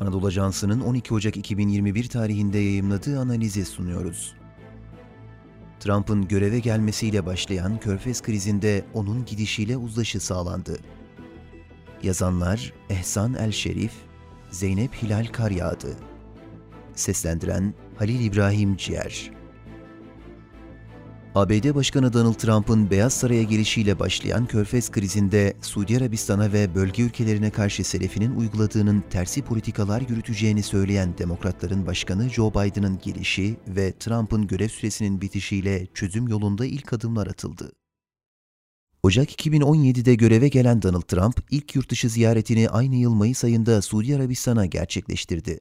Anadolu Ajansı'nın 12 Ocak 2021 tarihinde yayımladığı analizi sunuyoruz. Trump'ın göreve gelmesiyle başlayan Körfez krizinde onun gidişiyle uzlaşı sağlandı. Yazanlar Ehsan El Şerif, Zeynep Hilal Karyağdı. Seslendiren Halil İbrahim Ciğer. ABD Başkanı Donald Trump'ın Beyaz Saray'a gelişiyle başlayan Körfez krizinde Suudi Arabistan'a ve bölge ülkelerine karşı selefinin uyguladığının tersi politikalar yürüteceğini söyleyen Demokratların Başkanı Joe Biden'ın gelişi ve Trump'ın görev süresinin bitişiyle çözüm yolunda ilk adımlar atıldı. Ocak 2017'de göreve gelen Donald Trump, ilk yurtdışı ziyaretini aynı yıl Mayıs ayında Suudi Arabistan'a gerçekleştirdi.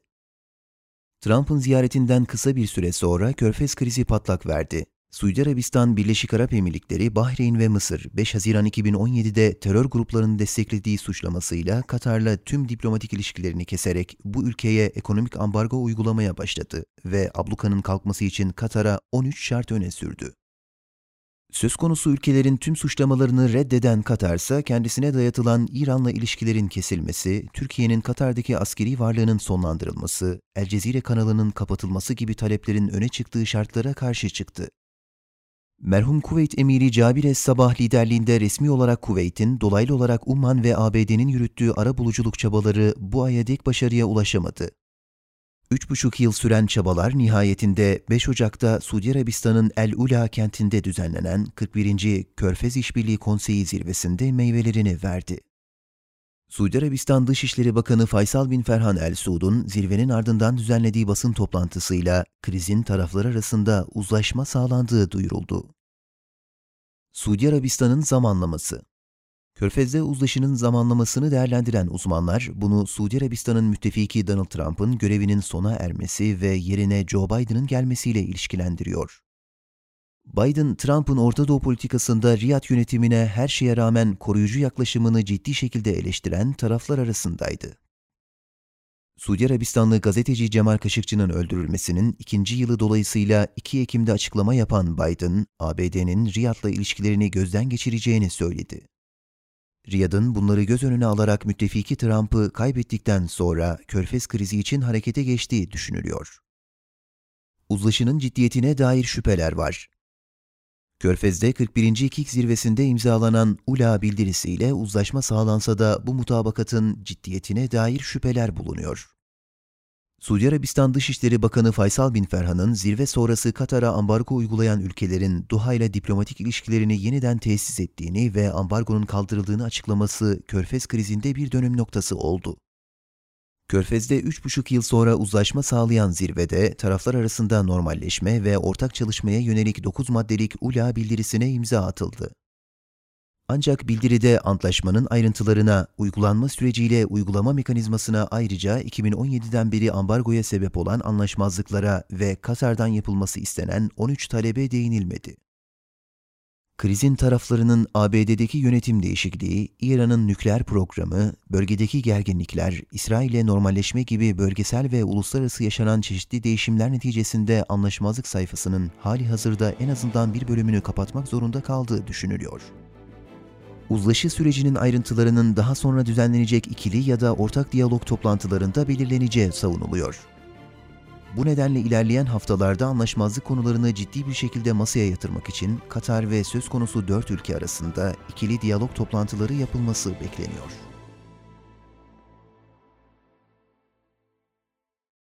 Trump'ın ziyaretinden kısa bir süre sonra Körfez krizi patlak verdi. Suudi Arabistan, Birleşik Arap Emirlikleri, Bahreyn ve Mısır 5 Haziran 2017'de terör gruplarının desteklediği suçlamasıyla Katar'la tüm diplomatik ilişkilerini keserek bu ülkeye ekonomik ambargo uygulamaya başladı ve ablukanın kalkması için Katar'a 13 şart öne sürdü. Söz konusu ülkelerin tüm suçlamalarını reddeden Katar ise kendisine dayatılan İran'la ilişkilerin kesilmesi, Türkiye'nin Katar'daki askeri varlığının sonlandırılması, El Cezire kanalının kapatılması gibi taleplerin öne çıktığı şartlara karşı çıktı. Merhum Kuveyt Emiri Cabir Es-Sabah liderliğinde resmi olarak Kuveyt'in, dolaylı olarak Umman ve ABD'nin yürüttüğü ara buluculuk çabaları bu aya dek başarıya ulaşamadı. Üç buçuk yıl süren çabalar nihayetinde 5 Ocak'ta Suudi Arabistan'ın El Ula kentinde düzenlenen 41. Körfez İşbirliği Konseyi zirvesinde meyvelerini verdi. Suudi Arabistan Dışişleri Bakanı Faysal bin Ferhan El Suud'un zirvenin ardından düzenlediği basın toplantısıyla krizin tarafları arasında uzlaşma sağlandığı duyuruldu. Suudi Arabistan'ın zamanlaması Körfez'de uzlaşının zamanlamasını değerlendiren uzmanlar, bunu Suudi Arabistan'ın müttefiki Donald Trump'ın görevinin sona ermesi ve yerine Joe Biden'ın gelmesiyle ilişkilendiriyor. Biden, Trump'ın Orta Doğu politikasında Riyad yönetimine her şeye rağmen koruyucu yaklaşımını ciddi şekilde eleştiren taraflar arasındaydı. Suudi Arabistanlı gazeteci Cemal Kaşıkçı'nın öldürülmesinin ikinci yılı dolayısıyla 2 Ekim'de açıklama yapan Biden, ABD'nin Riyad'la ilişkilerini gözden geçireceğini söyledi. Riyad'ın bunları göz önüne alarak müttefiki Trump'ı kaybettikten sonra Körfez krizi için harekete geçtiği düşünülüyor. Uzlaşının ciddiyetine dair şüpheler var. Körfez'de 41. İkik zirvesinde imzalanan ULA bildirisiyle uzlaşma sağlansa da bu mutabakatın ciddiyetine dair şüpheler bulunuyor. Suudi Arabistan Dışişleri Bakanı Faysal bin Ferhan'ın zirve sonrası Katar'a ambargo uygulayan ülkelerin Doha ile diplomatik ilişkilerini yeniden tesis ettiğini ve ambargonun kaldırıldığını açıklaması Körfez krizinde bir dönüm noktası oldu. Körfez'de 3,5 yıl sonra uzlaşma sağlayan zirvede taraflar arasında normalleşme ve ortak çalışmaya yönelik 9 maddelik ULA bildirisine imza atıldı. Ancak bildiride antlaşmanın ayrıntılarına, uygulanma süreciyle uygulama mekanizmasına ayrıca 2017'den beri ambargoya sebep olan anlaşmazlıklara ve Katar'dan yapılması istenen 13 talebe değinilmedi. Krizin taraflarının ABD'deki yönetim değişikliği, İran'ın nükleer programı, bölgedeki gerginlikler, İsrail'le normalleşme gibi bölgesel ve uluslararası yaşanan çeşitli değişimler neticesinde anlaşmazlık sayfasının hali hazırda en azından bir bölümünü kapatmak zorunda kaldığı düşünülüyor. Uzlaşı sürecinin ayrıntılarının daha sonra düzenlenecek ikili ya da ortak diyalog toplantılarında belirleneceği savunuluyor. Bu nedenle ilerleyen haftalarda anlaşmazlık konularını ciddi bir şekilde masaya yatırmak için Katar ve söz konusu dört ülke arasında ikili diyalog toplantıları yapılması bekleniyor.